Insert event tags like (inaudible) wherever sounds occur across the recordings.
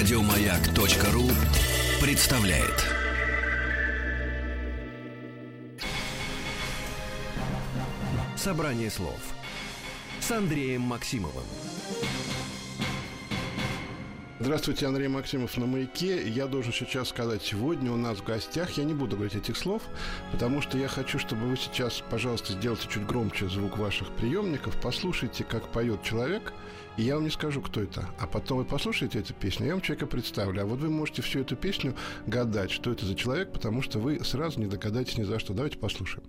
Радиомаяк.ру представляет. Собрание слов с Андреем Максимовым. Здравствуйте, Андрей Максимов на «Маяке». Я должен сейчас сказать, сегодня у нас в гостях, я не буду говорить этих слов, потому что я хочу, чтобы вы сейчас, пожалуйста, сделайте чуть громче звук ваших приемников, послушайте, как поет человек, и я вам не скажу, кто это. А потом вы послушаете эту песню, я вам человека представлю. А вот вы можете всю эту песню гадать, что это за человек, потому что вы сразу не догадаетесь ни за что. Давайте послушаем.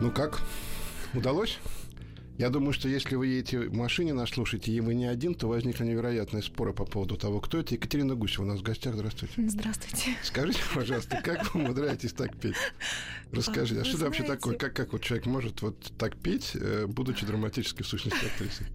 Ну как? Удалось? Я думаю, что если вы едете в машине, нас слушаете, и вы не один, то возникли невероятные споры по поводу того, кто это. Екатерина Гусева у нас в гостях. Здравствуйте. Здравствуйте. Скажите, пожалуйста, как вы умудряетесь так петь? Расскажите, а, что это вообще такое? Как, как вот человек может вот так петь, э, будучи драматической сущностью актрисой?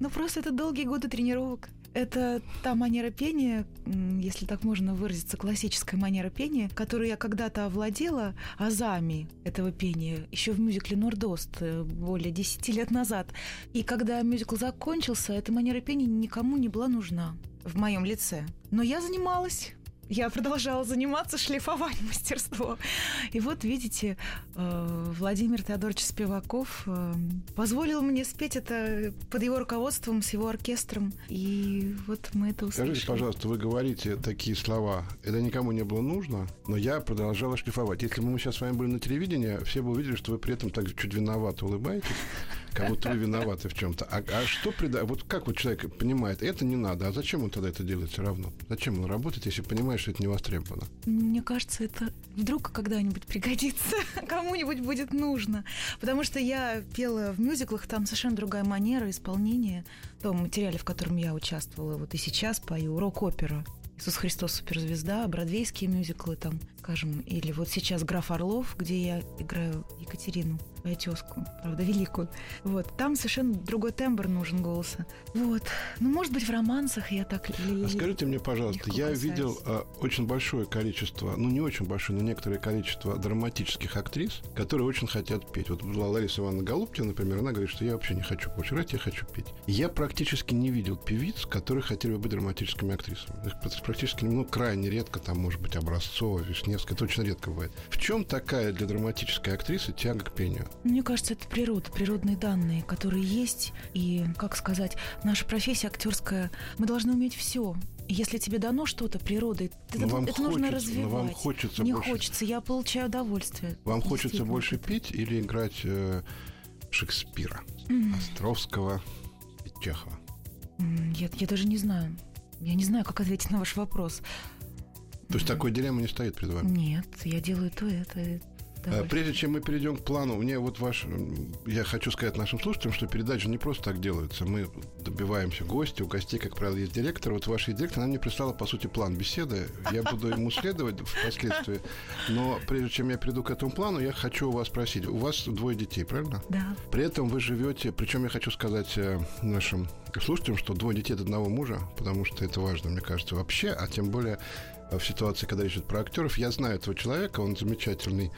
Ну, просто это долгие годы тренировок. Это та манера пения, если так можно выразиться, классическая манера пения, которую я когда-то овладела азами этого пения еще в мюзикле «Нордост» э, более 10 лет назад. И когда мюзикл закончился, эта манера пения никому не была нужна в моем лице. Но я занималась я продолжала заниматься, шлифовать (laughs) мастерство. И вот, видите, э, Владимир Теодорович Спиваков э, позволил мне спеть это под его руководством, с его оркестром. И вот мы это услышали. Скажите, пожалуйста, вы говорите такие слова, это никому не было нужно, но я продолжала шлифовать. Если бы мы сейчас с вами были на телевидении, все бы увидели, что вы при этом так чуть виновато улыбаетесь как будто вы виноваты в чем-то. А, а что прида... Вот как вот человек понимает, это не надо, а зачем он тогда это делает все равно? Зачем он работает, если понимает, что это не востребовано? Мне кажется, это вдруг когда-нибудь пригодится, (laughs) кому-нибудь будет нужно. Потому что я пела в мюзиклах, там совершенно другая манера исполнения. В том материале, в котором я участвовала, вот и сейчас пою рок-опера. Иисус Христос суперзвезда, бродвейские мюзиклы там, скажем, или вот сейчас Граф Орлов, где я играю Екатерину свою тезку, правда, великую. Вот, там совершенно другой тембр нужен голоса. Вот. Ну, может быть, в романсах я так... А скажите мне, пожалуйста, я видел э, очень большое количество, ну, не очень большое, но некоторое количество драматических актрис, которые очень хотят петь. Вот была Лариса Ивановна Голубкина, например, она говорит, что я вообще не хочу больше играть, я хочу петь. Я практически не видел певиц, которые хотели бы быть драматическими актрисами. Их практически, ну, крайне редко, там, может быть, Образцова, Вишневская, это очень редко бывает. В чем такая для драматической актрисы тяга к пению? Мне кажется, это природа, природные данные, которые есть. И, как сказать, наша профессия актерская, мы должны уметь все. Если тебе дано что-то природой, это, это хочется, нужно развивать. Вам хочется Не больше... хочется, я получаю удовольствие. Вам хочется больше пить или играть э, Шекспира, mm. Островского и Чехова? Я, я даже не знаю. Я не знаю, как ответить на ваш вопрос. То есть такой дилеммы не стоит перед вами? Нет, я делаю то, это, Давай. Э, прежде чем мы перейдем к плану, мне вот ваш, я хочу сказать нашим слушателям, что передачи не просто так делаются. Мы добиваемся гостя, у гостей, как правило, есть директор. Вот ваш директор, она мне прислала, по сути, план беседы. Я буду ему следовать впоследствии. Но прежде чем я перейду к этому плану, я хочу у вас спросить. У вас двое детей, правильно? Да. При этом вы живете, причем я хочу сказать э, нашим слушателям, что двое детей от одного мужа, потому что это важно, мне кажется, вообще, а тем более в ситуации, когда речь идет про актеров. Я знаю этого человека, он замечательный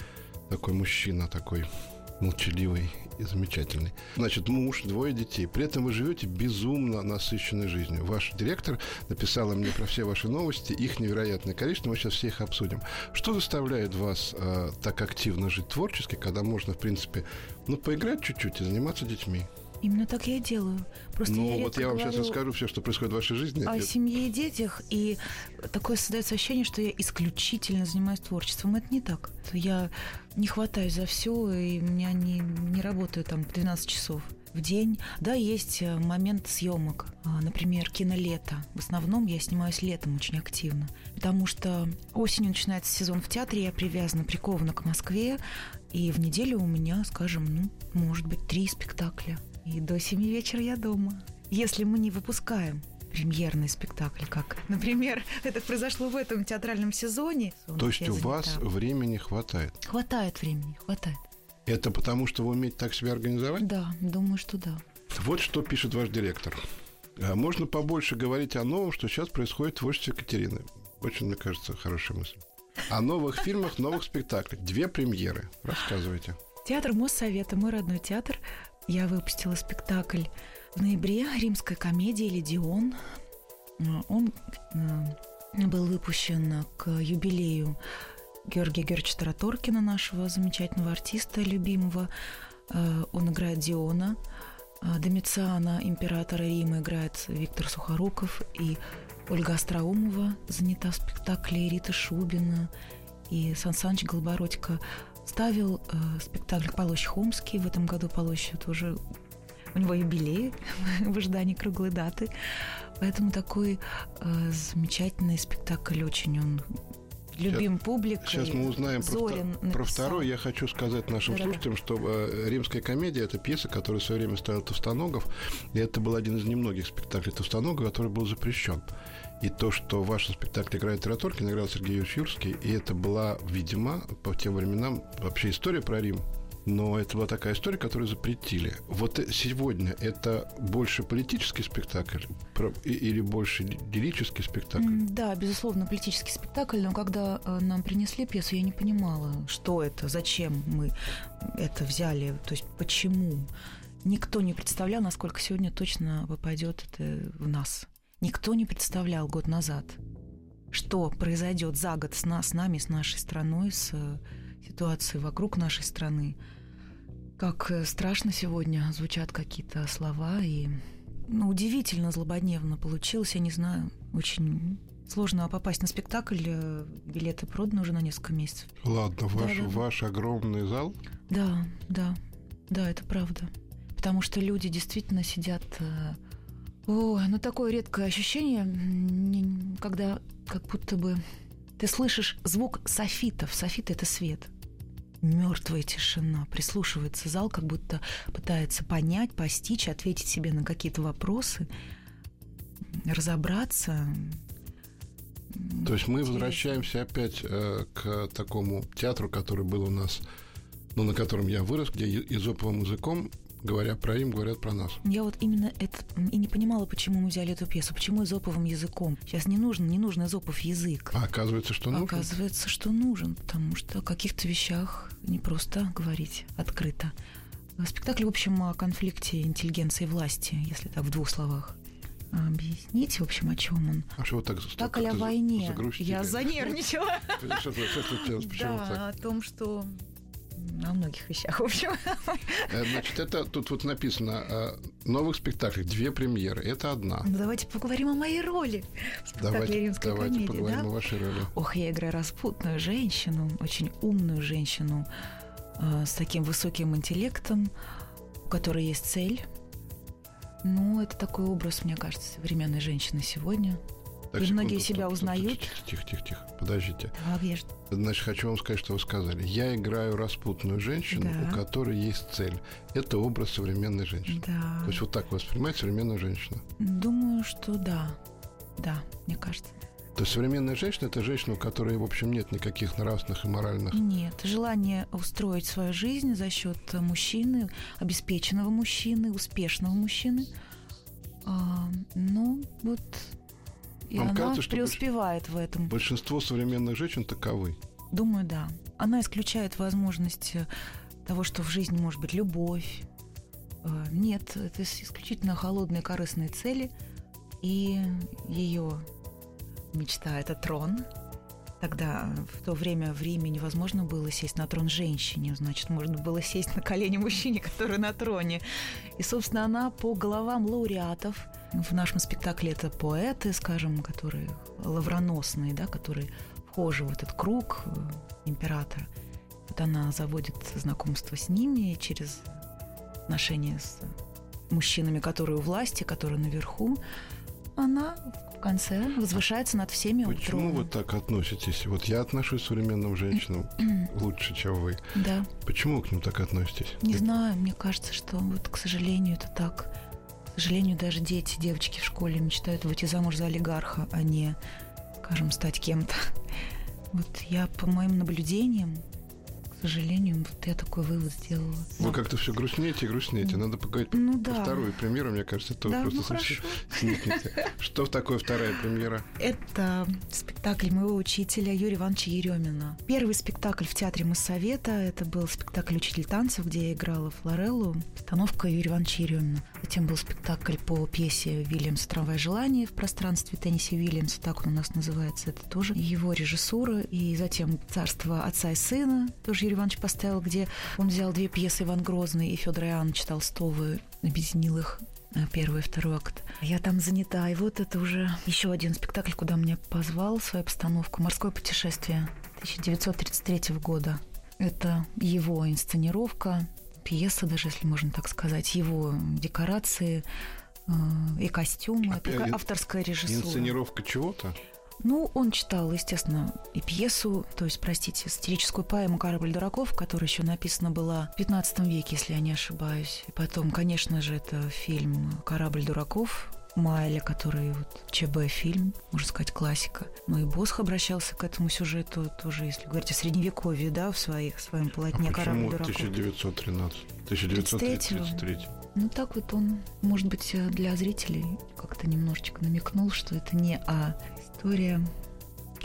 такой мужчина, такой молчаливый и замечательный. Значит, муж, двое детей. При этом вы живете безумно насыщенной жизнью. Ваш директор написала мне про все ваши новости, их невероятное количество, мы сейчас все их обсудим. Что заставляет вас э, так активно жить творчески, когда можно, в принципе, ну, поиграть чуть-чуть и заниматься детьми? Именно так я и делаю. Просто ну, я вот я вам сейчас расскажу все, что происходит в вашей жизни. О семье и детях, и такое создается ощущение, что я исключительно занимаюсь творчеством. Это не так. Я не хватаюсь за все, и у меня не, не работаю там 12 часов в день. Да, есть э, момент съемок. А, например, кинолето. В основном я снимаюсь летом очень активно. Потому что осенью начинается сезон в театре, я привязана, прикована к Москве. И в неделю у меня, скажем, ну, может быть, три спектакля. И до семи вечера я дома. Если мы не выпускаем премьерный спектакль, как, например, (laughs) это произошло в этом театральном сезоне. То есть у вас времени хватает? Хватает времени, хватает. Это потому, что вы умеете так себя организовать? Да, думаю, что да. Вот что пишет ваш директор. А можно побольше говорить о новом, что сейчас происходит в творчестве Екатерины. Очень, мне кажется, хорошая мысль. О новых (laughs) фильмах, новых спектаклях. Две премьеры. Рассказывайте. Театр Моссовета, мой родной театр, я выпустила спектакль в ноябре «Римская комедия» «Ледион». Он э, был выпущен к юбилею Георгия Георгиевича Тараторкина, нашего замечательного артиста, любимого. Э, он играет Диона. Домициана, императора Рима, играет Виктор Сухоруков. И Ольга Остроумова занята в спектакле, Рита Шубина и Сан Саныч Голобородько ставил э, спектакль Полощ Хомский. В этом году Полощ тоже у него юбилей (laughs) в ожидании круглой даты. Поэтому такой э, замечательный спектакль очень он любим сейчас, публикой. Сейчас мы узнаем Зорин про, про второй. Я хочу сказать нашим да, слушателям, что э, «Римская комедия» — это пьеса, которую в свое время ставил Товстоногов, и это был один из немногих спектаклей Товстоногова, который был запрещен. И то, что в вашем спектакле играет Тараторкин, играл Сергей Юрьевич Юрский, и это была, видимо, по тем временам вообще история про Рим, но это была такая история, которую запретили. Вот сегодня это больше политический спектакль или больше лирический спектакль? Да, безусловно, политический спектакль, но когда э, нам принесли пьесу, я не понимала, что это, зачем мы это взяли, то есть почему. Никто не представлял, насколько сегодня точно попадет это в нас. Никто не представлял год назад, что произойдет за год с, нас, с нами, с нашей страной, с э, ситуацией вокруг нашей страны. Как э, страшно сегодня звучат какие-то слова, и ну, удивительно злободневно получилось, я не знаю, очень сложно попасть на спектакль, э, билеты проданы уже на несколько месяцев. Ладно, ваш, да, да. ваш огромный зал? Да, да, да, это правда. Потому что люди действительно сидят... Э, Ой, ну такое редкое ощущение, когда как будто бы ты слышишь звук софитов. Софиты — это свет мертвая тишина. Прислушивается зал, как будто пытается понять, постичь, ответить себе на какие-то вопросы, разобраться. То есть мы возвращаемся опять э, к такому театру, который был у нас, ну, на котором я вырос, где изоповым языком говоря про Рим, говорят про нас. Я вот именно это и не понимала, почему мы взяли эту пьесу, почему изоповым языком. Сейчас не нужен, не нужен изопов язык. А оказывается, что нужен? Оказывается, что нужен, потому что о каких-то вещах не просто говорить открыто. Спектакль, в общем, о конфликте интеллигенции и власти, если так в двух словах объяснить, в общем, о чем он. А что вот так Так о войне. Я занервничала. (laughs) Да, о том, что о многих вещах, в общем. Э, значит, это тут вот написано э, новых спектаклей, две премьеры. Это одна. Ну, давайте поговорим о моей роли в давайте, «Римская давайте комедия». поговорим да? о вашей роли. Ох, я играю распутную женщину, очень умную женщину э, с таким высоким интеллектом, у которой есть цель. Ну, это такой образ, мне кажется, современной женщины сегодня – так, и секунду, многие себя стоп, узнают. Тихо, тихо, тихо, подождите. Я... Значит, хочу вам сказать, что вы сказали. Я играю распутную женщину, да. у которой есть цель. Это образ современной женщины. Да. То есть вот так воспринимать современную женщину. Думаю, что да. Да, мне кажется. То есть современная женщина – это женщина, у которой, в общем, нет никаких нравственных и моральных... Нет. Желание устроить свою жизнь за счет мужчины, обеспеченного мужчины, успешного мужчины. А, ну, вот и Вам она кажется, преуспевает в этом. Большинство современных женщин таковы. Думаю, да. Она исключает возможность э, того, что в жизни может быть любовь. Э, нет, это исключительно холодные корыстные цели. И ее мечта – это трон. Тогда в то время в Риме невозможно было сесть на трон женщине, значит, можно было сесть на колени мужчине, который на троне. И, собственно, она по головам лауреатов – в нашем спектакле это поэты, скажем, которые лавроносные, да, которые вхожи в этот круг императора. Вот она заводит знакомство с ними через отношения с мужчинами, которые у власти, которые наверху. Она в конце возвышается над всеми Почему троном. вы так относитесь? Вот я отношусь к современным женщинам (clears throat) лучше, чем вы. Да. Почему вы к ним так относитесь? Не знаю, мне кажется, что вот, к сожалению, это так сожалению, даже дети, девочки в школе мечтают выйти замуж за олигарха, а не, скажем, стать кем-то. (laughs) Вот я, по моим наблюдениям, к к сожалению, вот я такой вывод сделала. Вы как-то все грустнеете и грустнеете. Надо поговорить Ну про да. вторую премьеру, мне кажется, это Да, ну просто хорошо. (laughs) сникнете. Что такое вторая премьера? Это спектакль моего учителя Юрия Ивановича Еремина. Первый спектакль в театре Моссовета. Это был спектакль «Учитель танцев», где я играла Флореллу. Постановка Юрия Ивановича Еремина. Затем был спектакль по пьесе Вильямса «Трамвай желания» в пространстве Тенниси Вильямса. Так он у нас называется. Это тоже его режиссура. И затем «Царство отца и сына» тоже Юрий Иванович поставил, где он взял две пьесы Иван Грозный и Федора Иоанновича Толстого, объединил их э, первый и второй акт. Я там занята. И вот это уже еще один спектакль, куда меня позвал свою постановку «Морское путешествие» 1933 года. Это его инсценировка, пьеса даже, если можно так сказать, его декорации э, и костюмы. Опять ин- авторская режиссура. Инсценировка чего-то? Ну, он читал, естественно, и пьесу, то есть, простите, сатирическую поэму «Корабль дураков», которая еще написана была в 15 веке, если я не ошибаюсь. И потом, конечно же, это фильм «Корабль дураков», Майля, который вот ЧБ фильм, можно сказать, классика. Ну и Босх обращался к этому сюжету тоже, если говорить о средневековье, да, в, своих, в своем А полотне «Корабль почему дураков». 1913? 1933. Ну так вот он, может быть, э, для зрителей как-то немножечко намекнул, что это не а история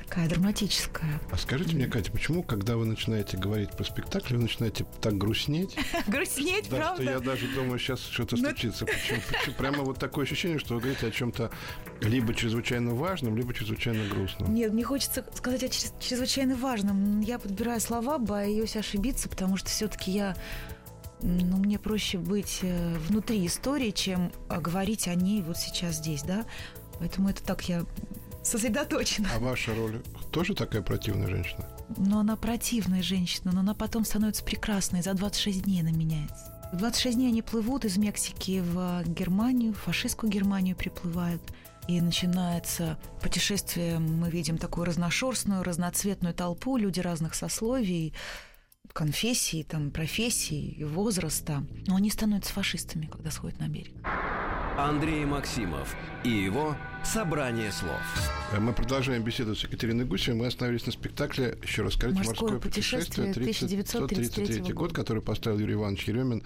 такая драматическая. А скажите мне, Катя, почему, когда вы начинаете говорить про спектакль, вы начинаете так грустнеть? (laughs) Грустнеть, Да, что я даже думаю, сейчас что-то Ну- случится. (laughs) Прямо вот такое ощущение, что вы говорите о чем-то либо чрезвычайно важном, либо чрезвычайно грустном. Нет, мне хочется сказать о чрез- чрезвычайно важном. Я подбираю слова, боюсь ошибиться, потому что все-таки я ну, мне проще быть э, внутри истории, чем э, говорить о ней вот сейчас здесь, да. Поэтому это так я сосредоточена. А ваша роль тоже такая противная женщина? Но она противная женщина, но она потом становится прекрасной. За 26 дней она меняется. В 26 дней они плывут из Мексики в Германию, в фашистскую Германию приплывают. И начинается путешествие, мы видим такую разношерстную, разноцветную толпу, люди разных сословий, конфессий, там, профессий, возраста. Но они становятся фашистами, когда сходят на берег. Андрей Максимов и его «Собрание слов». Э, Мы продолжаем беседу с Екатериной Гусевой. Мы остановились на спектакле, еще раз скажите, «Морское «Морское путешествие», путешествие 1933 год, который поставил Юрий Иванович Еремин.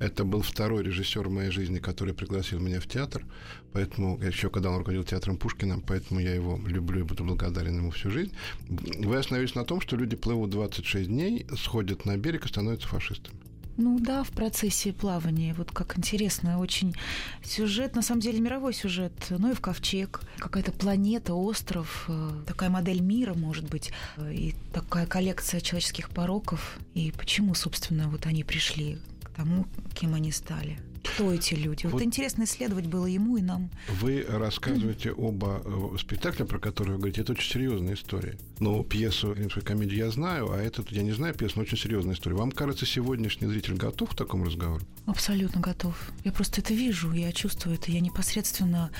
Это был второй режиссер в моей жизни, который пригласил меня в театр. Поэтому, еще когда он руководил театром Пушкина, поэтому я его люблю и буду благодарен ему всю жизнь. Вы остановились на том, что люди плывут 26 дней, сходят на берег и становятся фашистами. Ну да, в процессе плавания. Вот как интересно, очень сюжет, на самом деле мировой сюжет. Ну и в ковчег, какая-то планета, остров, э, такая модель мира, может быть, э, и такая коллекция человеческих пороков. И почему, собственно, вот они пришли к тому, кем они стали. Кто эти люди? Вот, Вот- интересно исследовать было ему и нам. Вы рассказываете оба э, спектакля, про которые вы говорите, это очень серьезная история. Но пьесу римскую комедию я знаю, а этот я не знаю пьесу, но очень серьезная история. Вам кажется, сегодняшний зритель готов к такому разговору? Абсолютно готов. Я просто это вижу, я чувствую это, я непосредственно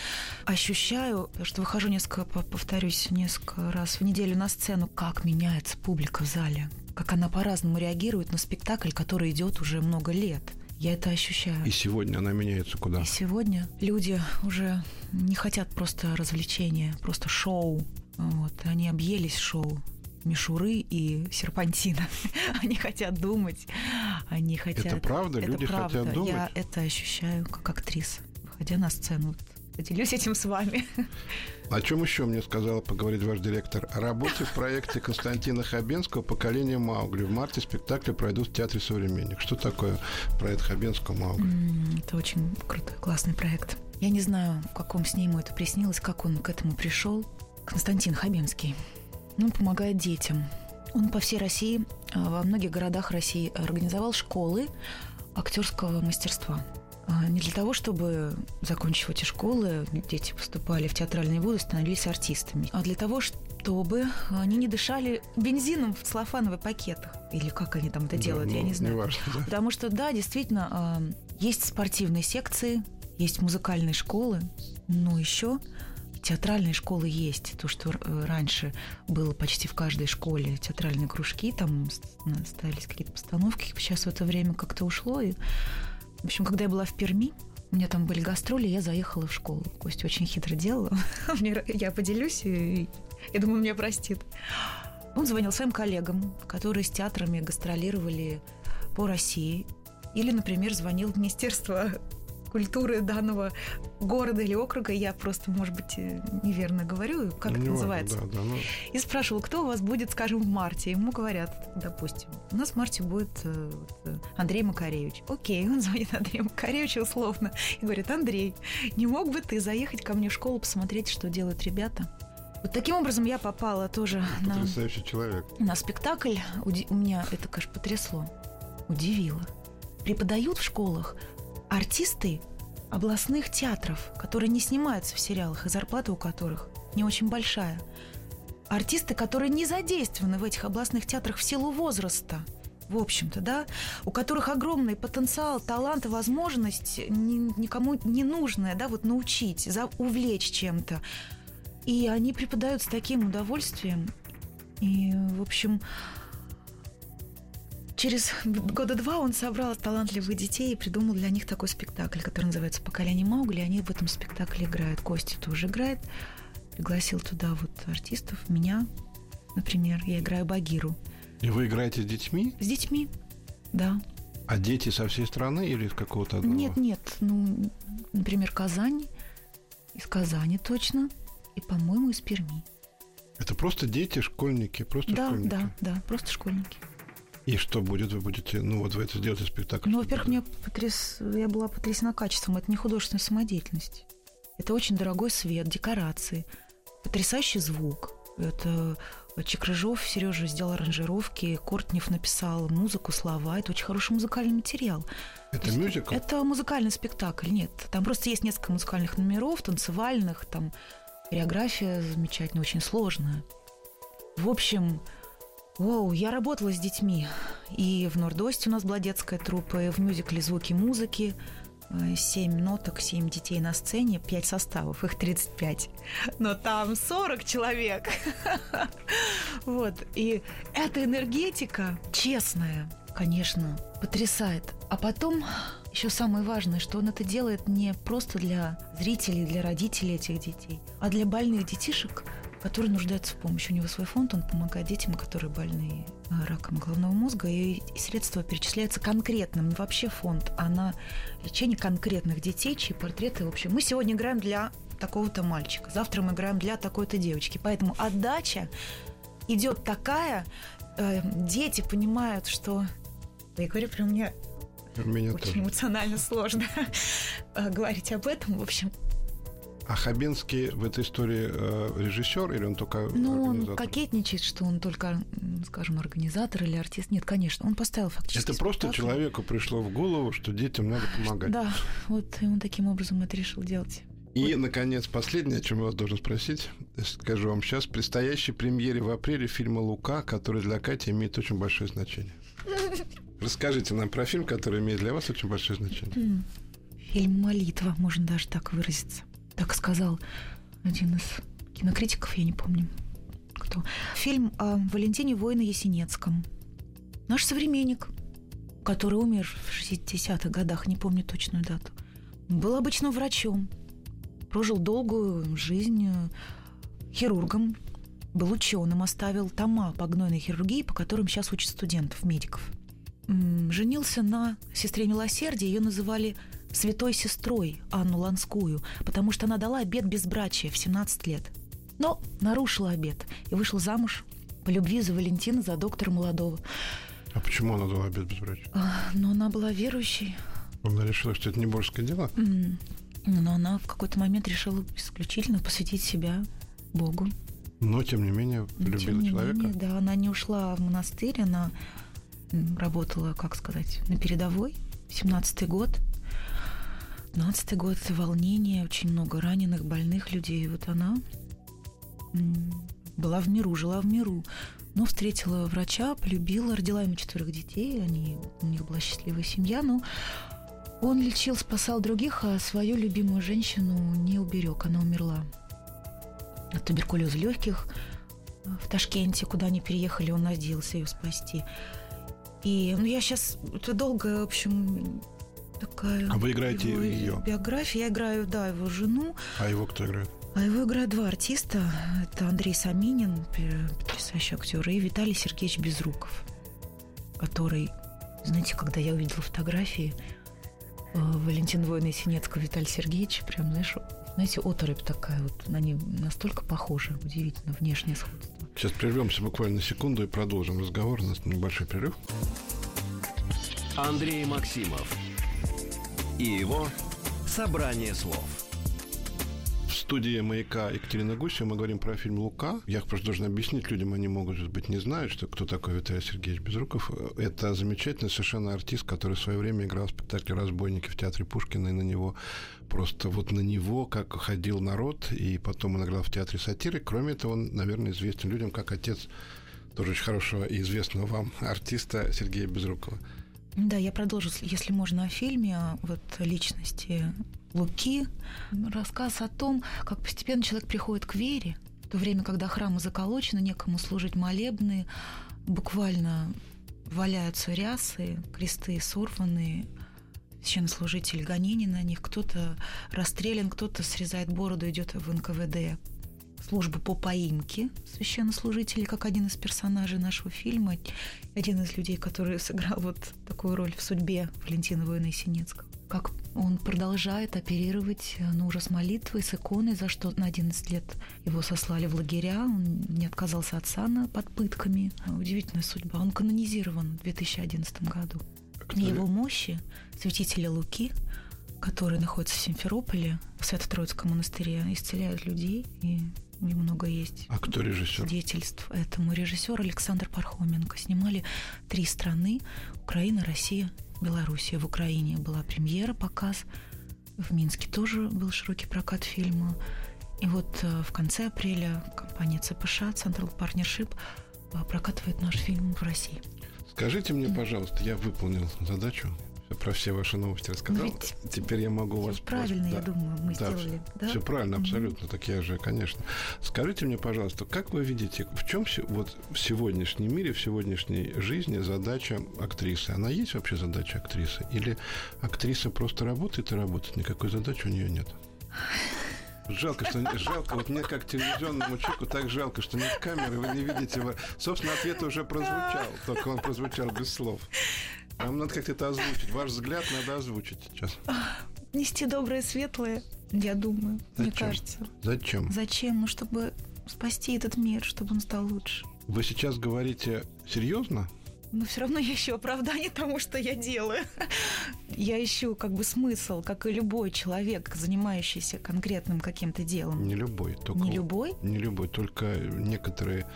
ощущаю, что выхожу несколько, по- повторюсь, несколько раз в неделю на сцену, как меняется публика в зале, как она по-разному реагирует на спектакль, который идет уже много лет. Я это ощущаю. И сегодня она меняется куда? И сегодня люди уже не хотят просто развлечения, просто шоу. Вот. Они объелись шоу мишуры и серпантина. (laughs) Они хотят думать, они хотят... Это правда? Это Люди правда. хотят думать? Я это ощущаю как актриса, выходя на сцену. Вот Поделюсь этим с вами. О чем еще мне сказала поговорить ваш директор? О работе в проекте Константина Хабенского «Поколение Маугли». В марте спектакли пройдут в Театре «Современник». Что такое проект Хабенского «Маугли»? Это очень крутой, классный проект. Я не знаю, в каком сне ему это приснилось, как он к этому пришел. Константин Хабенский. Он помогает детям. Он по всей России, а, во многих городах России организовал школы актерского мастерства. А, Не для того, чтобы, закончив эти школы, дети поступали в театральные вузы, становились артистами, а для того, чтобы они не дышали бензином в целлофановых пакетах. Или как они там это делают, Да, я ну, не знаю. неважно, да. Потому что, да, действительно, а, есть спортивные секции, есть музыкальные школы, но еще театральные школы есть. То, что э, раньше было почти в каждой школе театральные кружки, там ставились какие-то постановки. Сейчас в это время как-то ушло. И, в общем, когда я была в Перми, у меня там были гастроли, я заехала в школу. Костя очень хитро делала. (laughs) Я поделюсь, и я думаю, он меня простит. Он звонил своим коллегам, которые с театрами гастролировали по России. Или, например, звонил в Министерство культуры данного города или округа, я просто, может быть, неверно говорю, как Ну, это называется. да, да, ну, И спрашивал, кто у вас будет, скажем, в марте. Ему говорят, допустим, у нас в марте будет э, Андрей Макаревич. Окей, он звонит Андрею Макаревичу условно и говорит, Андрей, не мог бы ты заехать ко мне в школу, посмотреть, что делают ребята? Вот таким образом я попала тоже на, человек. на спектакль. Уди- У меня это, конечно, потрясло, удивило. Преподают в школах артисты областных театров, которые не снимаются в сериалах, и зарплата у которых не очень большая. Артисты, которые не задействованы в этих областных театрах в силу возраста, в общем-то, да, у которых огромный потенциал, талант и возможность ни- никому не нужная, да, вот научить, за, увлечь чем-то. И они преподают с таким удовольствием. И, в общем, через года два он собрал талантливых детей и придумал для них такой спектакль, который называется «Поколение Маугли». Они в этом спектакле играют. Костя тоже играет. Пригласил туда вот артистов, меня, например. Я играю Багиру. И вы играете с детьми, С детьми, да. а дети со всей страны или из какого-то одного? Нет, нет, ну, например, Казань. Из Казани точно. И, по-моему, из Перми. Это просто дети, школьники, просто Да, школьники. да, да, просто школьники. И что будет? Вы будете, ну вот вы это сделаете спектакль. Ну, во-первых, мне потряс... я была потрясена качеством. Это не художественная самодеятельность. Это очень дорогой свет, декорации, потрясающий звук. Это Чекрыжов, Сережа сделал аранжировки, Кортнев написал музыку, слова. Это очень хороший музыкальный материал. Это мюзикл? Это музыкальный спектакль, нет. Там просто есть несколько музыкальных номеров, танцевальных, там хореография замечательная, очень сложная. В общем, Воу, я работала с детьми. И в Нордосте у нас была детская труппа, и в мюзикле «Звуки музыки». Э, Семь ноток, семь детей на сцене, пять составов, их 35. Но там 40 человек. (laughs) Вот. И эта энергетика честная, конечно, потрясает. А потом еще самое важное, что он это делает не просто для зрителей, для родителей этих детей, а для больных детишек, которые нуждаются в помощи. У него свой фонд, он помогает детям, которые больны э, раком головного мозга, и, средства перечисляются конкретным, не вообще фонд, а на лечение конкретных детей, чьи портреты, в общем. Мы сегодня играем для такого-то мальчика, завтра мы играем для такой-то девочки. Поэтому отдача идет такая, э, дети понимают, что... Я говорю, прям мне меня очень тоже. эмоционально сложно э, говорить об этом. В общем, А Хабенский в этой истории э, режиссер или он только ну, он кокетничает, что он только, скажем, организатор или артист. Нет, конечно, он поставил фактически Это просто спектакль. человеку пришло в голову, что детям надо помогать. Да, вот и он таким образом это решил делать. И, наконец, последнее, о чем я вас должен спросить, скажу вам сейчас, предстоящей премьере в апреле фильма «Лука», который для Кати имеет очень большое значение. (laughs) Расскажите нам про фильм, который имеет для вас очень большое значение. Фильм «Молитва», можно даже так выразиться. Так сказал один из кинокритиков, я не помню кто. Фильм о Валентине Воине Есенецком. Наш современник, который умер в 60-х годах, не помню точную дату. Был обычным врачом, прожил долгую жизнь э, хирургом, был ученым, оставил тома по гнойной хирургии, по которым сейчас учат студентов, медиков. Женился на сестре милосердия, ее называли святой сестрой Анну Ланскую, потому что она дала обет безбрачия в 17 лет. Но нарушила обет и вышла замуж по любви за Валентина, за доктора молодого. А почему она дала обед безбрачия? А, Но она была верующей, Она решила, что это не божеское дело? М, но она в какой-то момент решила исключительно посвятить себя Богу. Но, тем не менее, Но, полюбила тем не человека. менее, да, она не ушла в монастырь, она работала, как сказать, на передовой. 17-й год. 15 год волнение, очень много раненых, больных людей. Вот она была в миру, жила в миру. Но встретила врача, полюбила, родила ему четверых детей. Они, у них была счастливая семья. Но он лечил, спасал других, а свою любимую женщину не уберег. Она умерла от туберкулеза легких в Ташкенте, куда они переехали, он надеялся ее спасти. И ну, я сейчас... Это долго, в общем, такая... А вы играете его ее? Биография. Я играю, да, его жену. А его кто играет? А его играют два артиста. Это Андрей Саминин, потрясающий актер, и Виталий Сергеевич Безруков, который, знаете, когда я увидела фотографии э, Валентин Война и Синецкого Виталия Сергеевича, прям, знаешь, знаете, оторопь такая, вот они настолько похожи, удивительно, внешнее сходство. Сейчас прервемся буквально на секунду и продолжим разговор. У нас небольшой перерыв. Андрей Максимов и его «Собрание слов» студии «Маяка» Екатерина Гусева мы говорим про фильм «Лука». Я просто должен объяснить людям, они могут быть не знают, что кто такой Виталий Сергеевич Безруков. Это замечательный совершенно артист, который в свое время играл в спектакле «Разбойники» в театре Пушкина, и на него просто вот на него как ходил народ, и потом он играл в театре сатиры. Кроме этого, он, наверное, известен людям как отец тоже очень хорошего и известного вам артиста Сергея Безрукова. Да, я продолжу, если можно, о фильме, вот личности Луки. Рассказ о том, как постепенно человек приходит к вере, в то время, когда храмы заколочены, некому служить молебны, буквально валяются рясы, кресты сорванные, священнослужители гонения на них, кто-то расстрелян, кто-то срезает бороду, идет в НКВД службу по поимке священнослужителей, как один из персонажей нашего фильма, один из людей, который (laughs) сыграл вот такую роль в судьбе Валентина Войны Синецкого. Как он продолжает оперировать на ужас молитвы с иконой, за что на 11 лет его сослали в лагеря, он не отказался от сана под пытками. Удивительная судьба. Он канонизирован в 2011 году. Кто Его мощи святителя Луки который находится в Симферополе, в Свято-Троицком монастыре, исцеляют людей. И и много есть. А кто режиссер? Свидетельств этому. Режиссер Александр Пархоменко. Снимали три страны. Украина, Россия, Белоруссия. В Украине была премьера, показ. В Минске тоже был широкий прокат фильма. И вот э, в конце апреля компания ЦПШ, Central Partnership, э, прокатывает наш фильм в России. Скажите мне, пожалуйста, я выполнил задачу про все ваши новости рассказал. Ведь Теперь я могу вас... Правильно, я думаю, мы да, сделали. Да? Все правильно, абсолютно. Mm-hmm. Так я же, конечно. Скажите мне, пожалуйста, как вы видите, в чем вот в сегодняшнем мире, в сегодняшней жизни задача актрисы? Она есть вообще задача актрисы? Или актриса просто работает и работает, никакой задачи у нее нет? Жалко, что жалко. Вот мне как телевизионному человеку так жалко, что нет камеры, вы не видите. Собственно, ответ уже прозвучал, только он прозвучал без слов. Вам надо как-то это озвучить. Ваш взгляд надо озвучить сейчас. Нести доброе, светлое, я думаю, Зачем? мне кажется. Зачем? Зачем? Ну, чтобы спасти этот мир, чтобы он стал лучше. Вы сейчас говорите серьезно? Но все равно я ищу оправдание тому, что я делаю. Я ищу как бы смысл, как и любой человек, занимающийся конкретным каким-то делом. Не любой, только не любой. Не любой, только некоторые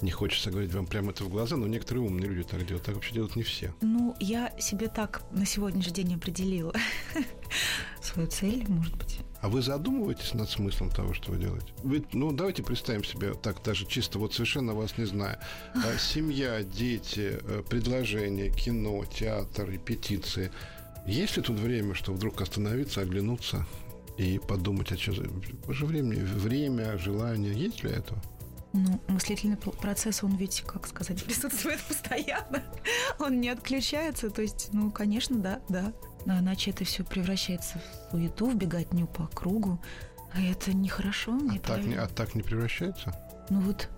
не хочется говорить вам прямо это в глаза, но некоторые умные люди так делают. Так вообще делают не все. Ну, я себе так на сегодняшний день определила (laughs) свою цель, может быть. А вы задумываетесь над смыслом того, что вы делаете? Вы, ну, давайте представим себе так, даже чисто вот совершенно вас не зная. А, (laughs) семья, дети, э, предложения, кино, театр, репетиции. Есть ли тут время, что вдруг остановиться, оглянуться и подумать, а что же времени, время, желание, есть ли этого? Ну, мыслительный процесс, он ведь, как сказать, (laughs) присутствует постоянно. Он не отключается. То есть, ну, конечно, да, да. Но иначе это все превращается в суету, в беготню по кругу. А это нехорошо, а так не, а так не превращается? Ну вот,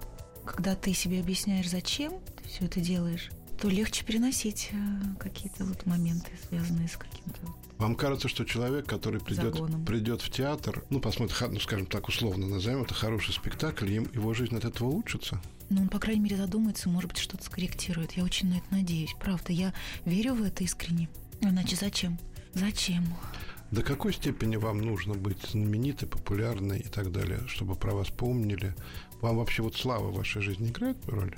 когда ты себе объясняешь, зачем ты все это делаешь, то легче переносить э, какие-то вот моменты, связанные с каким-то вам кажется, что человек, который придет, придет в театр, ну, посмотрит, ну, скажем так, условно назовем это хороший спектакль, его жизнь от этого улучшится? Ну, он, по крайней мере, задумается, может быть, что-то скорректирует. Я очень на это надеюсь. Правда, я верю в это искренне. Иначе зачем? Зачем? До какой степени вам нужно быть знаменитой, популярной и так далее, чтобы про вас помнили? Вам вообще вот слава в вашей жизни играет роль?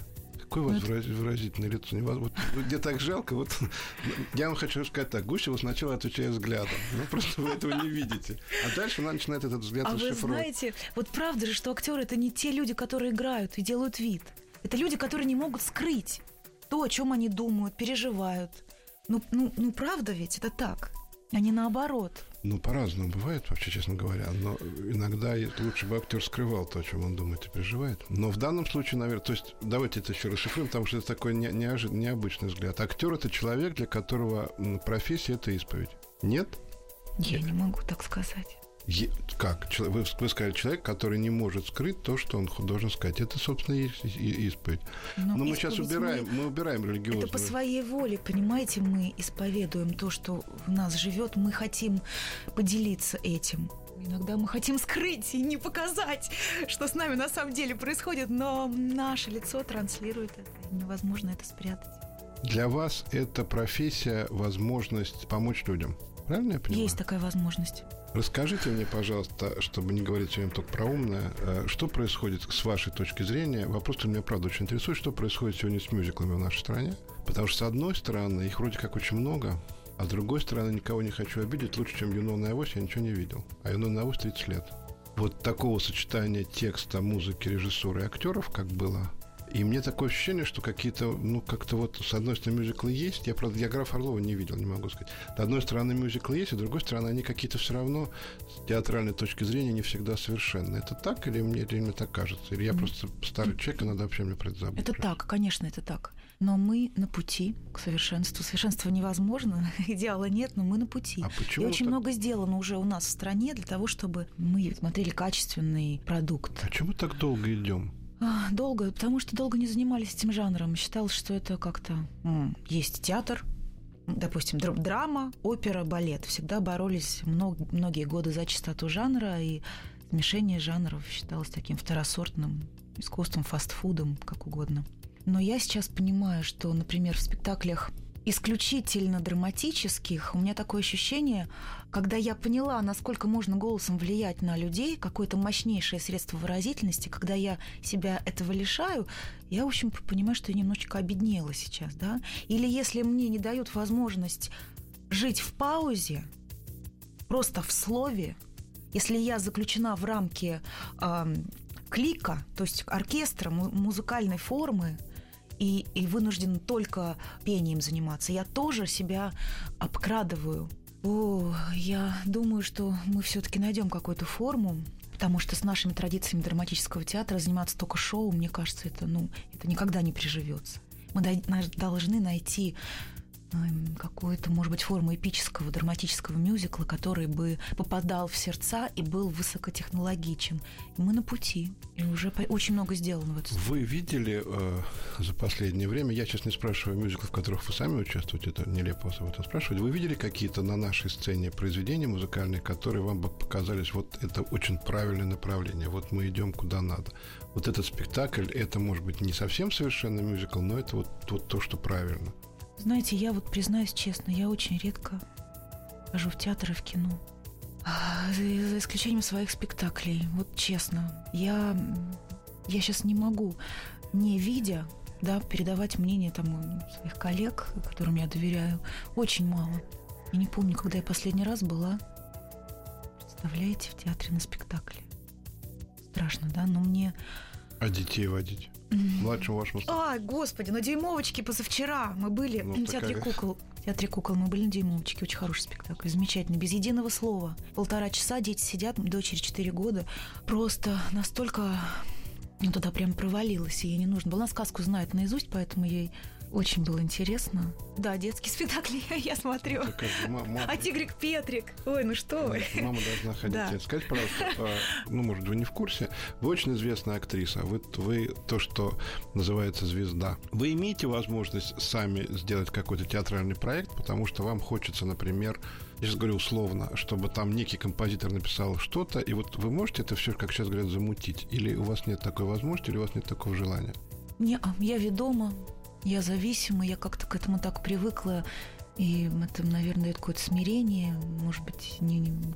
Какое у вас вот. выразительное лицо. Вот, где так жалко. Вот, (laughs) я вам хочу сказать так. Гусева сначала отвечает взглядом. Ну, просто вы этого не видите. А дальше она начинает этот взгляд А вы знаете, вот правда же, что актеры это не те люди, которые играют и делают вид. Это люди, которые не могут скрыть то, о чем они думают, переживают. Ну, ну, ну правда ведь это так, а не наоборот. Ну, по-разному бывает, вообще, честно говоря. Но иногда лучше бы актер скрывал то, о чем он думает и переживает. Но в данном случае, наверное, то есть давайте это еще расшифруем, потому что это такой не, неожи, необычный взгляд. Актер это человек, для которого профессия это исповедь. Нет? Я не могу так сказать. Как? Вы, вы сказали, человек, который не может скрыть то, что он должен сказать. Это, собственно, и, и, исповедь. Но, Но мы сейчас убираем, мы, мы убираем религиозную... Это по своей воле, понимаете, мы исповедуем то, что в нас живет, мы хотим поделиться этим. Иногда мы хотим скрыть и не показать, что с нами на самом деле происходит, но наше лицо транслирует это, невозможно это спрятать. Для вас это профессия, возможность помочь людям. Правильно я понимаю? Есть такая возможность. Расскажите мне, пожалуйста, чтобы не говорить время только про умное, э, что происходит с вашей точки зрения? Вопрос меня, правда, очень интересует, что происходит сегодня с мюзиклами в нашей стране. Потому что, с одной стороны, их вроде как очень много, а с другой стороны, никого не хочу обидеть, лучше, чем «Юнона авось» я ничего не видел. А «Юнона авось» 30 лет. Вот такого сочетания текста, музыки, режиссуры и актеров, как было, и мне такое ощущение, что какие-то, ну, как-то вот, с одной стороны, мюзиклы есть. Я, правда, я граф Орлова не видел, не могу сказать. С одной стороны, мюзиклы есть, а с другой стороны, они какие-то все равно с театральной точки зрения не всегда совершенны. Это так или мне, или мне так кажется? Или я просто старый человек, и надо вообще мне про это забыть? Это так, конечно, это так. Но мы на пути к совершенству. Совершенство невозможно, (laughs) идеала нет, но мы на пути. А почему и очень так? много сделано уже у нас в стране для того, чтобы мы смотрели качественный продукт. А чему так долго идем? А, долго, потому что долго не занимались этим жанром. Считалось, что это как-то... Есть театр, допустим, др- драма, опера, балет. Всегда боролись много, многие годы за чистоту жанра, и смешение жанров считалось таким второсортным искусством, фастфудом, как угодно. Но я сейчас понимаю, что, например, в спектаклях исключительно драматических, у меня такое ощущение, когда я поняла, насколько можно голосом влиять на людей, какое-то мощнейшее средство выразительности, когда я себя этого лишаю, я, в общем, понимаю, что я немножечко обеднела сейчас, да? Или если мне не дают возможность жить в паузе, просто в слове, если я заключена в рамки э, клика, то есть оркестра, музыкальной формы, и, и вынужден только пением заниматься, я тоже себя обкрадываю. О, я думаю, что мы все-таки найдем какую-то форму, потому что с нашими традициями драматического театра заниматься только шоу, мне кажется, это, ну, это никогда не приживется. Мы должны найти какую-то, может быть, форму эпического, драматического мюзикла, который бы попадал в сердца и был высокотехнологичен. И мы на пути. И уже очень много сделано в этом. Вы видели э, за последнее время, я сейчас не спрашиваю мюзиклов, в которых вы сами участвуете, это нелепо об этом спрашивать, вы видели какие-то на нашей сцене произведения музыкальные, которые вам бы показались, вот это очень правильное направление, вот мы идем куда надо. Вот этот спектакль, это может быть не совсем совершенно мюзикл, но это вот, вот то, что правильно. Знаете, я вот признаюсь честно, я очень редко хожу в театр и в кино. А, за, за исключением своих спектаклей. Вот честно, я, я сейчас не могу, не видя, да, передавать мнение там своих коллег, которым я доверяю, очень мало. Я не помню, когда я последний раз была, представляете, в театре на спектакле. Страшно, да, но мне... А детей водить? Младшему вашему А, господи, на дюймовочке позавчера мы были ну, в театре такая... кукол. В театре кукол мы были на дюймовочке. Очень хороший спектакль, замечательный, без единого слова. Полтора часа дети сидят, дочери 4 года. Просто настолько ну, туда прям провалилась, и ей не нужно было. Она сказку знает наизусть, поэтому ей очень было интересно. Да, детские спектакли (laughs) я смотрю. Так, мама, а Тигрик Петрик. Ой, ну что вы. Мама должна (laughs) ходить. Да. Скажите, пожалуйста, а, ну, может, вы не в курсе, вы очень известная актриса. Вы, вы то, что называется звезда. Вы имеете возможность сами сделать какой-то театральный проект, потому что вам хочется, например, я сейчас говорю условно, чтобы там некий композитор написал что-то, и вот вы можете это все, как сейчас говорят, замутить? Или у вас нет такой возможности, или у вас нет такого желания? Не, я ведома я зависима, я как-то к этому так привыкла, и это, наверное, дает какое-то смирение, может быть, не, не,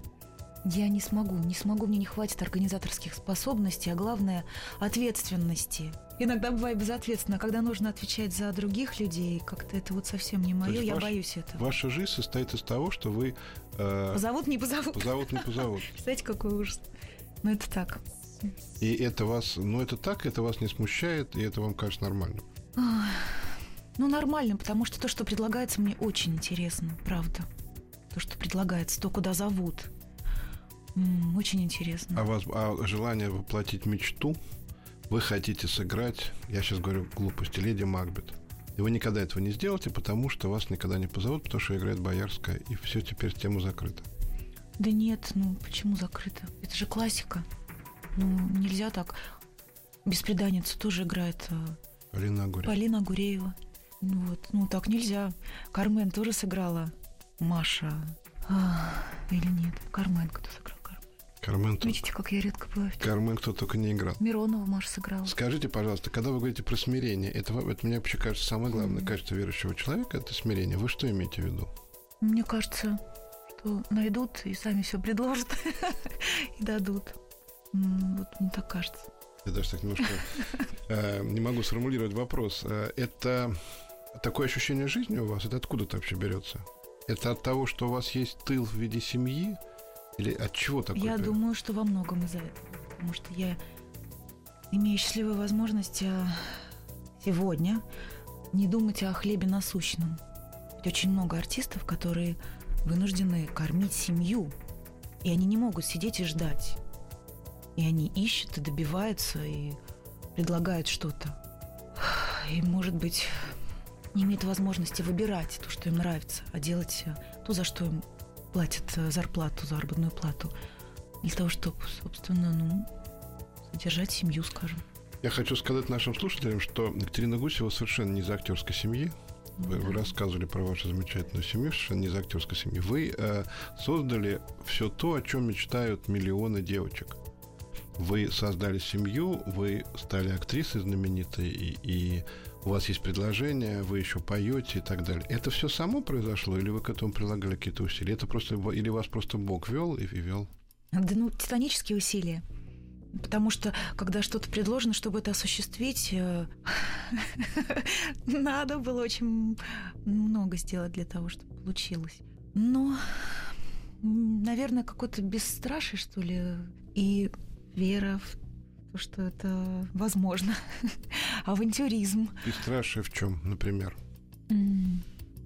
я не смогу, не смогу, мне не хватит организаторских способностей, а главное – ответственности. Иногда бывает безответственно, когда нужно отвечать за других людей, как-то это вот совсем не мое, я ваш, боюсь этого. Ваша жизнь состоит из того, что вы… Э, позовут, не позовут. Позовут, не позовут. (laughs) Представляете, какой ужас. Ну, это так. И это вас, ну, это так, это вас не смущает, и это вам кажется нормальным? Ну, нормально, потому что то, что предлагается, мне очень интересно, правда. То, что предлагается, то, куда зовут. Очень интересно. А, вас, а желание воплотить мечту? Вы хотите сыграть, я сейчас говорю глупости, леди Макбет. И вы никогда этого не сделаете, потому что вас никогда не позовут, потому что играет Боярская, и все теперь тема закрыта. Да нет, ну почему закрыто? Это же классика. Ну, нельзя так. Беспреданницу тоже играет э, Полина Агуреева. Полина Агуреева. Вот, ну так нельзя. Кармен тоже сыграла. Маша. А, или нет? Кармен кто сыграл? Кармен. Кармен, тут- Видите, как я редко в театре. Кармен кто только не играл. Миронова Маша сыграла. Скажите, пожалуйста, когда вы говорите про смирение, это, это мне вообще кажется самое главное качество верующего человека – это смирение. Вы что имеете в виду? Мне кажется, что найдут и сами все предложат (laughs) и дадут. Вот мне так кажется. Я даже так немножко (laughs) э, не могу сформулировать вопрос. Э, Это такое ощущение жизни у вас? Это откуда-то вообще берется? Это от того, что у вас есть тыл в виде семьи? Или от чего такое? Я думаю, что во многом из-за этого. Потому что я имею счастливую возможность э, сегодня не думать о хлебе насущном. Ведь очень много артистов, которые вынуждены кормить семью. И они не могут сидеть и ждать. И они ищут и добиваются, и предлагают что-то. (sighs) И, может быть, не имеют возможности выбирать то, что им нравится, а делать э, то, за что им платят э, зарплату, заработную плату. Для того, чтобы, собственно, ну, содержать семью, скажем. Я хочу сказать нашим слушателям, что Екатерина Гусева совершенно не из актерской семьи. Вы, вы рассказывали про вашу замечательную семью, совершенно не из актерской семьи. Вы э, создали все то, о чем мечтают миллионы девочек. Вы создали семью, вы стали актрисой знаменитой, и, и у вас есть предложение, вы еще поете и так далее. Это все само произошло, или вы к этому прилагали какие-то усилия? Это просто, или вас просто Бог вел и, и вел? Да ну, титанические усилия. Потому что, когда что-то предложено, чтобы это осуществить, э, (laughs) надо было очень много сделать для того, чтобы получилось. Но, наверное, какое-то бесстрашие, что ли, и вера в то, что это возможно. Авантюризм. Бесстрашие в чем, например? М.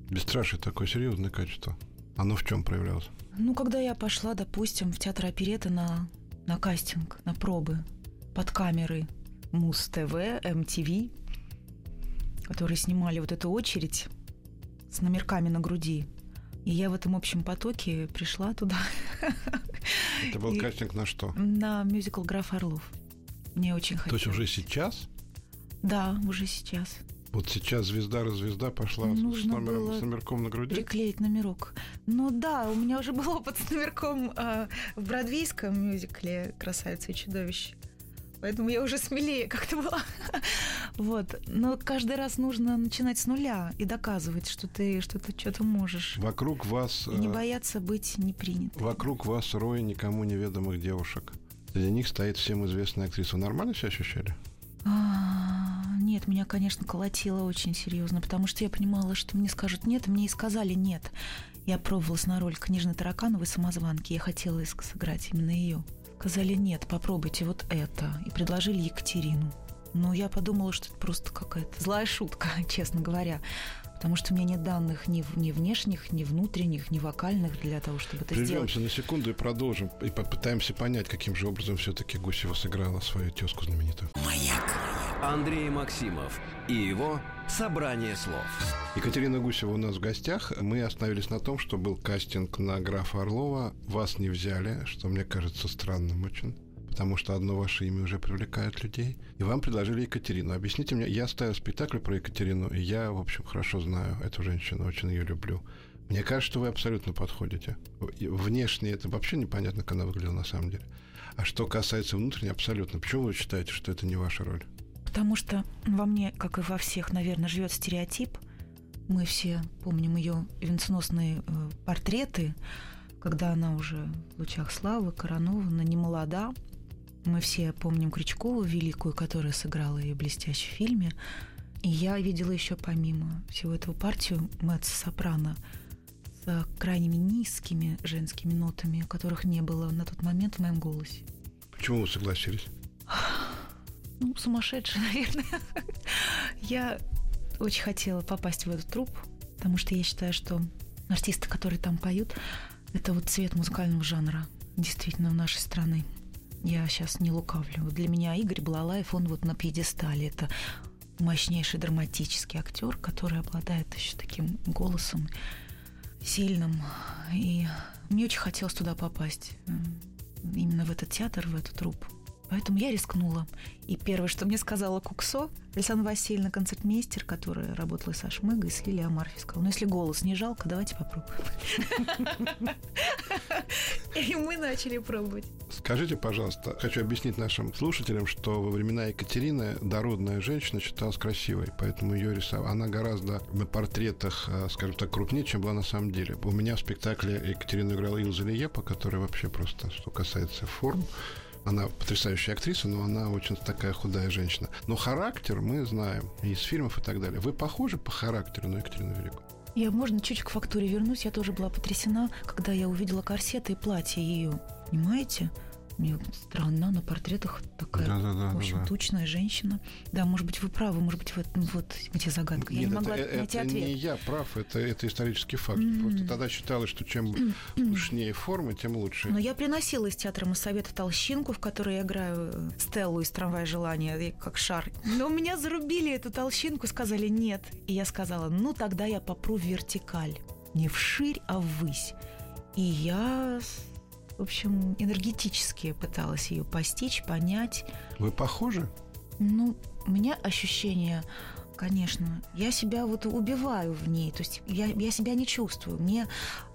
Бесстрашие такое серьезное качество. Оно в чем проявлялось? Ну, когда я пошла, допустим, в театр опереты на, на кастинг, на пробы под камеры Муз-ТВ, МТВ, которые снимали вот эту очередь с номерками на груди. И я в этом общем потоке пришла туда (laughs) Это был И- кастинг на что? на мюзикл «Граф Орлов». Мне очень То хотелось. есть уже сейчас? Да, уже сейчас. Вот сейчас звезда-развезда пошла с- с, Нужно номером, было с номерком на груди? Приклеить номерок. Ну да, у меня уже был опыт с номерком а, в бродвейском мюзикле «Красавица и чудовище». Поэтому я уже смелее как-то была. (laughs) Вот. Но каждый раз нужно начинать с нуля и доказывать, что ты что-то что-то можешь. Вокруг вас... И не э, бояться быть непринятой. Вокруг вас рой никому неведомых девушек. Среди них стоит всем известная актриса. Вы нормально себя ощущали? А, Нет, меня, конечно, колотило очень серьезно, потому что я понимала, что мне скажут нет, и мне и сказали нет. Я пробовалась на роль книжной Таракановой самозванки, я хотела сыграть именно ее. Сказали нет, попробуйте вот это, и предложили Екатерину. Но я подумала, что это просто какая-то злая шутка, (laughs) честно говоря. Потому что у меня нет данных ни, в- ни внешних, ни внутренних, ни вокальных для того, чтобы это сделать. Прервемся на секунду и продолжим. И попытаемся понять, каким же образом все-таки Гусева сыграла свою тезку знаменитую. Андрей Максимов и его «Собрание слов». Екатерина Гусева у нас в гостях. Мы остановились на том, что был кастинг на графа Орлова. Вас не взяли, что мне кажется странным очень. Потому что одно ваше имя уже привлекает людей. И вам предложили Екатерину. Объясните мне, я ставил спектакль про Екатерину, и я, в общем, хорошо знаю эту женщину, очень ее люблю. Мне кажется, что вы абсолютно подходите. Внешне это вообще непонятно, как она выглядела на самом деле. А что касается внутренней, абсолютно. Почему вы считаете, что это не ваша роль? Потому что во мне, как и во всех, наверное, живет стереотип. Мы все помним ее венценосные э, портреты, когда она уже в лучах славы, коронована, не молода. Мы все помним Крючкову великую, которая сыграла ее блестяще в фильме. И я видела еще помимо всего этого партию меццо-сопрано с крайними низкими женскими нотами, которых не было на тот момент в моем голосе. Почему вы согласились? Ну, сумасшедшая, (laughs) наверное. Я очень хотела попасть в этот труп, потому что я считаю, что артисты, которые там поют, это вот цвет музыкального жанра, действительно, в нашей страны. Я сейчас не лукавлю. Для меня Игорь Балалаев, он вот на пьедестале. Это мощнейший драматический актер, который обладает еще таким голосом сильным. И мне очень хотелось туда попасть. Именно в этот театр, в эту труппу. Поэтому я рискнула. И первое, что мне сказала Куксо, Александра Васильевна, концертмейстер, которая работала со Шмыгой, с Лилией Амарфи, сказала, ну, если голос не жалко, давайте попробуем. И мы начали пробовать. Скажите, пожалуйста, хочу объяснить нашим слушателям, что во времена Екатерины дородная женщина считалась красивой, поэтому ее рисовала. Она гораздо на портретах, э, скажем так, крупнее, чем была на самом деле. У меня в спектакле Екатерина играла Илза Лиепа, которая вообще просто, что касается форм, она потрясающая актриса, но она очень такая худая женщина. Но характер мы знаем из фильмов и так далее. Вы похожи по характеру на Екатерину Великую? Я, можно, чуть к фактуре вернусь. Я тоже была потрясена, когда я увидела корсеты и платье ее. Понимаете? Мне странно, на портретах такая, да, да, да, в общем, да, да. тучная женщина. Да, может быть, вы правы, может быть, в этом вот где загадка. Нет, я не могла это, найти это ответ. не я прав, это, это исторический факт. Mm-hmm. Просто тогда считалось, что чем (clears throat) пышнее формы, тем лучше. Но я приносила из театра Моссовета толщинку, в которой я играю э, Стеллу из «Трамвая желания», как шар. Но у меня зарубили эту толщинку, сказали «нет». И я сказала, ну, тогда я попру в вертикаль. Не вширь, а ввысь. И я в общем, энергетически пыталась ее постичь, понять. Вы похожи? Ну, у меня ощущение, конечно, я себя вот убиваю в ней, то есть я, я себя не чувствую. Мне,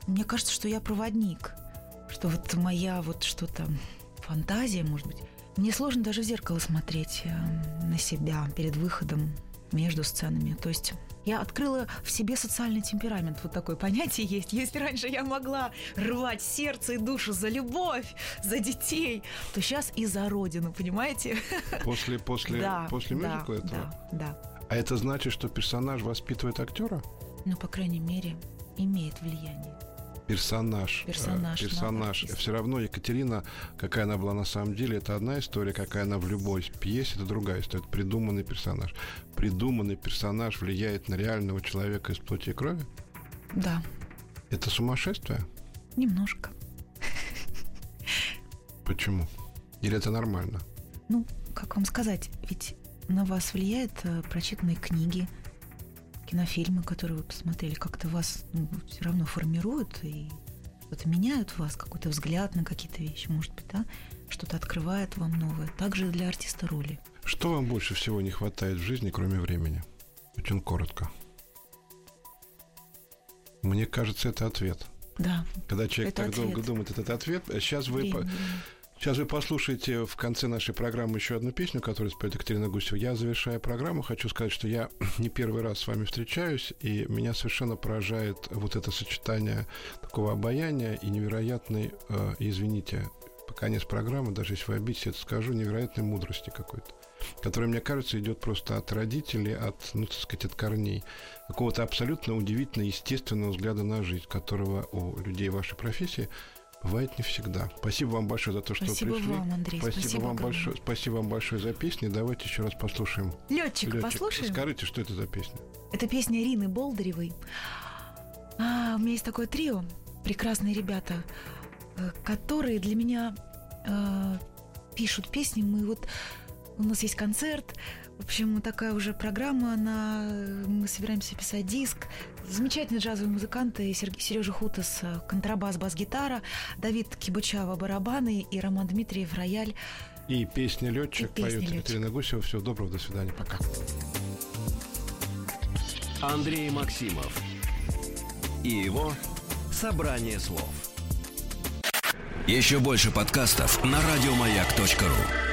мне кажется, что я проводник, что вот моя вот что-то фантазия, может быть. Мне сложно даже в зеркало смотреть э, на себя перед выходом между сценами. То есть я открыла в себе социальный темперамент. Вот такое понятие есть. Если раньше я могла рвать сердце и душу за любовь, за детей, то сейчас и за родину, понимаете? После, после, да, после мюзикла да, этого? Да, да. А это значит, что персонаж воспитывает актера? Ну, по крайней мере, имеет влияние персонаж. Персонаж. Э, персонаж. Все равно Екатерина, какая она была на самом деле, это одна история, какая она в любой пьесе, это другая история. Это придуманный персонаж. Придуманный персонаж влияет на реального человека из плоти и крови? Да. Это сумасшествие? Немножко. Почему? Или это нормально? Ну, как вам сказать, ведь на вас влияют э, прочитанные книги, кинофильмы, которые вы посмотрели, как-то вас ну, все равно формируют и что-то меняют в вас, какой-то взгляд на какие-то вещи, может быть, да? Что-то открывает вам новое. Также для артиста роли. Что вам больше всего не хватает в жизни, кроме времени? Очень коротко. Мне кажется, это ответ. Да. Когда человек это так ответ. долго думает, этот ответ. Сейчас вы... Время, время. Сейчас вы послушаете в конце нашей программы еще одну песню, которую споет Екатерина Гусева. Я, завершая программу, хочу сказать, что я (clears throat) не первый раз с вами встречаюсь, и меня совершенно поражает вот это сочетание такого обаяния и невероятной, э, извините, по конец программы, даже если вы обидите, это скажу, невероятной мудрости какой-то, которая, мне кажется, идет просто от родителей, от, ну, так сказать, от корней, какого-то абсолютно удивительно естественного взгляда на жизнь, которого у людей вашей профессии – Бывает не всегда. Спасибо вам большое за то, что спасибо пришли. Вам, Андрей, спасибо, спасибо вам огромное. большое. Спасибо вам большое за песни. Давайте еще раз послушаем. Летчик, Летчик. послушаем. Скажите, что это за песня? Это песня Ирины Болдыревой. А, у меня есть такое трио, прекрасные ребята, э, которые для меня э, пишут песни. Мы вот у нас есть концерт, в общем, такая уже программа, на... мы собираемся писать диск. Замечательные джазовые музыканты Сережа Хутас, контрабас, бас-гитара, Давид Кибучава, барабаны и Роман Дмитриев, рояль. И песня «Летчик» и поет Екатерина Гусева. Всего доброго, до свидания. Пока. Андрей Максимов и его «Собрание слов». Еще больше подкастов на радиомаяк.ру